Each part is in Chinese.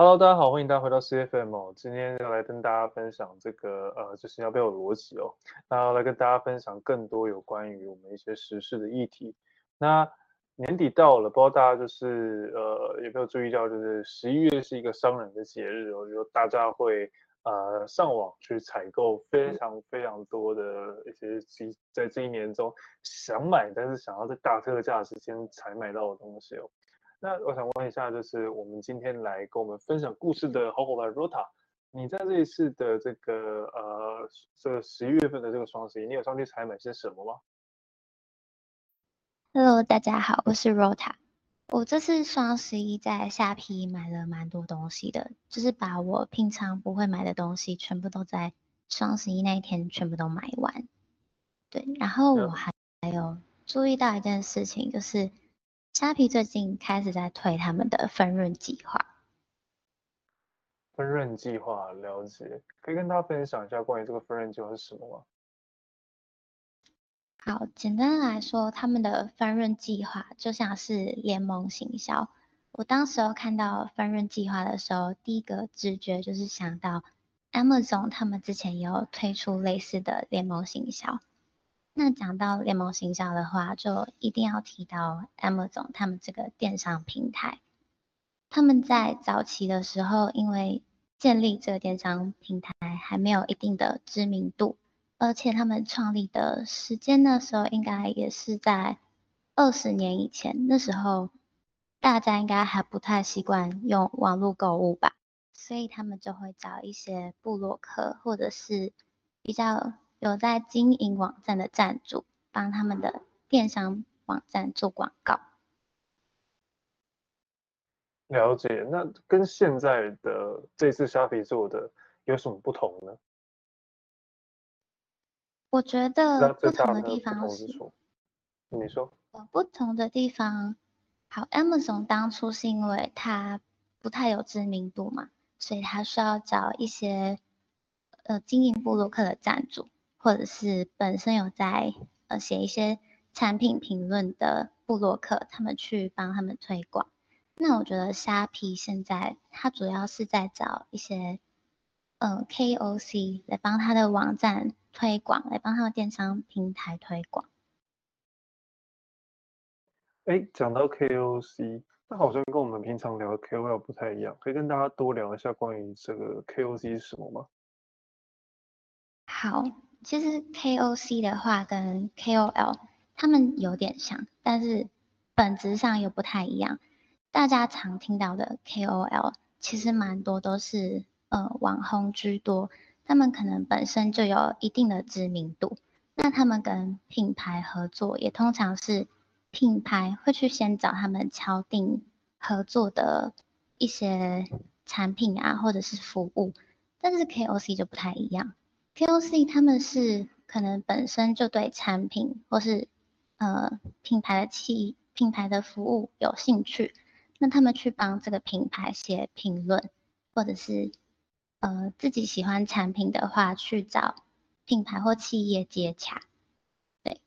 Hello，大家好，欢迎大家回到 CFM。今天要来跟大家分享这个呃，就是要不要有逻辑哦。那要来跟大家分享更多有关于我们一些时事的议题。那年底到了，不知道大家就是呃有没有注意到，就是十一月是一个商人的节日哦，就大家会呃上网去采购非常非常多的一些在这一年中想买但是想要在大特价时间才买到的东西哦。那我想问一下，就是我们今天来跟我们分享故事的好伙伴 Rota，你在这一次的这个呃这十一月份的这个双十一，你有上去采买些什么吗？Hello，大家好，我是 Rota。我这次双十一在下批买了蛮多东西的，就是把我平常不会买的东西全部都在双十一那一天全部都买完。对，然后我还还有注意到一件事情，就是。虾皮最近开始在推他们的分润计划。分润计划，了解，可以跟大家分享一下关于这个分润计划是什么吗？好，简单来说，他们的分润计划就像是联盟行销。我当时候看到分润计划的时候，第一个直觉就是想到 Amazon 他们之前也有推出类似的联盟行销。那讲到联盟行销的话，就一定要提到 Amazon 他们这个电商平台。他们在早期的时候，因为建立这个电商平台还没有一定的知名度，而且他们创立的时间那时候应该也是在二十年以前，那时候大家应该还不太习惯用网络购物吧，所以他们就会找一些部落客或者是比较。有在经营网站的站主帮他们的电商网站做广告。了解，那跟现在的这次虾皮做的有什么不同呢？我觉得不同的地方是，你说，不同的地方，好，Amazon 当初是因为它不太有知名度嘛，所以它需要找一些呃经营部落客的站主。或者是本身有在呃写一些产品评论的布洛克，他们去帮他们推广。那我觉得虾皮现在它主要是在找一些嗯、呃、KOC 来帮他的网站推广，来帮他的电商平台推广。哎，讲到 KOC，那好像跟我们平常聊的 KOL 不太一样，可以跟大家多聊一下关于这个 KOC 是什么吗？好。其实 KOC 的话跟 KOL 他们有点像，但是本质上又不太一样。大家常听到的 KOL 其实蛮多都是呃网红居多，他们可能本身就有一定的知名度。那他们跟品牌合作，也通常是品牌会去先找他们敲定合作的一些产品啊，或者是服务。但是 KOC 就不太一样。KOC 他们是可能本身就对产品或是呃品牌的企品牌的服务有兴趣，那他们去帮这个品牌写评论，或者是呃自己喜欢产品的话，去找品牌或企业接洽。对，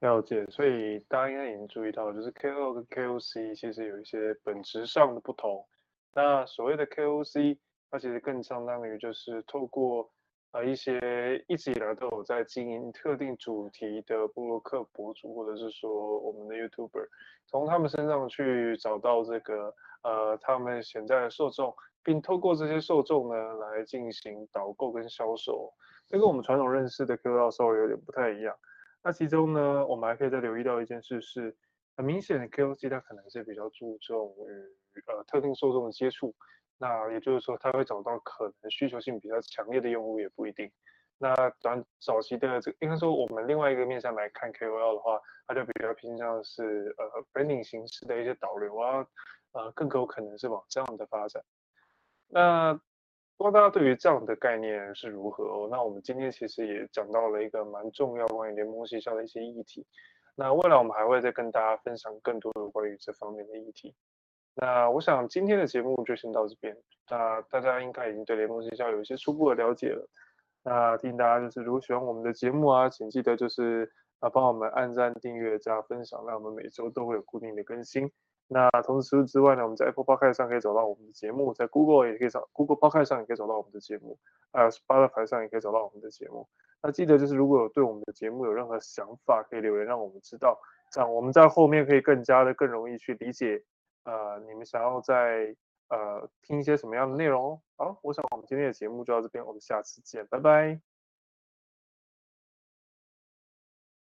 了解。所以大家应该已经注意到，就是 KOL 跟 KOC 其实有一些本质上的不同。那所谓的 KOC。它其实更相当于就是透过呃一些一直以来都有在经营特定主题的部落客博主，或者是说我们的 YouTuber，从他们身上去找到这个呃他们潜在的受众，并透过这些受众呢来进行导购跟销售，这跟我们传统认识的 KOL 稍微有点不太一样。那其中呢，我们还可以再留意到一件事是，很明显的 KOC 它可能是比较注重于呃特定受众的接触。那也就是说，他会找到可能需求性比较强烈的用户，也不一定。那短早期的这个，应该说我们另外一个面向来看 KOL 的话，它就比较偏向是呃 branding 形式的一些导流啊，呃更有可能是往这样的发展。那不知道大家对于这样的概念是如何哦？那我们今天其实也讲到了一个蛮重要关于联盟行销的一些议题。那未来我们还会再跟大家分享更多的关于这方面的议题。那我想今天的节目就先到这边。那大家应该已经对联盟学校有一些初步的了解了。那提醒大家就是，如果喜欢我们的节目啊，请记得就是啊帮我们按赞、订阅、加分享，让我们每周都会有固定的更新。那同时之外呢，我们在 Apple Podcast 上可以找到我们的节目，在 Google 也可以找 Google Podcast 上也可以找到我们的节目，还有 Spotify 上也可以找到我们的节目。那记得就是如果有对我们的节目有任何想法，可以留言让我们知道，这样我们在后面可以更加的更容易去理解，呃，你们想要在呃听一些什么样的内容。好，我想我们今天的节目就到这边，我们下次见，拜拜。